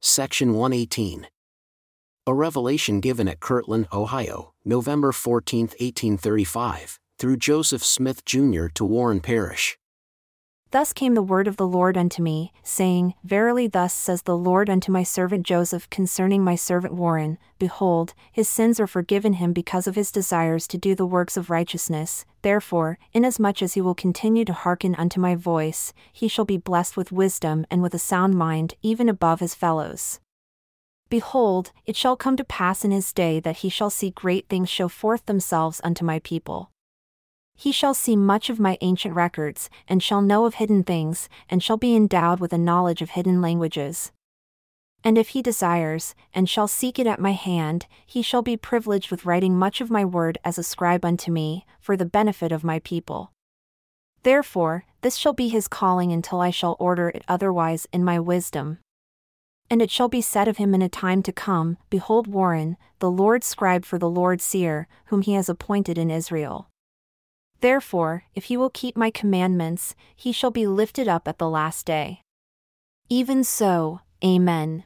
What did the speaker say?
Section 118. A revelation given at Kirtland, Ohio, November 14, 1835, through Joseph Smith Jr. to Warren Parrish. Thus came the word of the Lord unto me, saying, Verily, thus says the Lord unto my servant Joseph concerning my servant Warren Behold, his sins are forgiven him because of his desires to do the works of righteousness. Therefore, inasmuch as he will continue to hearken unto my voice, he shall be blessed with wisdom and with a sound mind, even above his fellows. Behold, it shall come to pass in his day that he shall see great things show forth themselves unto my people. He shall see much of my ancient records, and shall know of hidden things, and shall be endowed with a knowledge of hidden languages. And if he desires, and shall seek it at my hand, he shall be privileged with writing much of my word as a scribe unto me, for the benefit of my people. Therefore, this shall be his calling until I shall order it otherwise in my wisdom. And it shall be said of him in a time to come Behold, Warren, the Lord scribe for the Lord seer, whom he has appointed in Israel. Therefore, if he will keep my commandments, he shall be lifted up at the last day. Even so, Amen.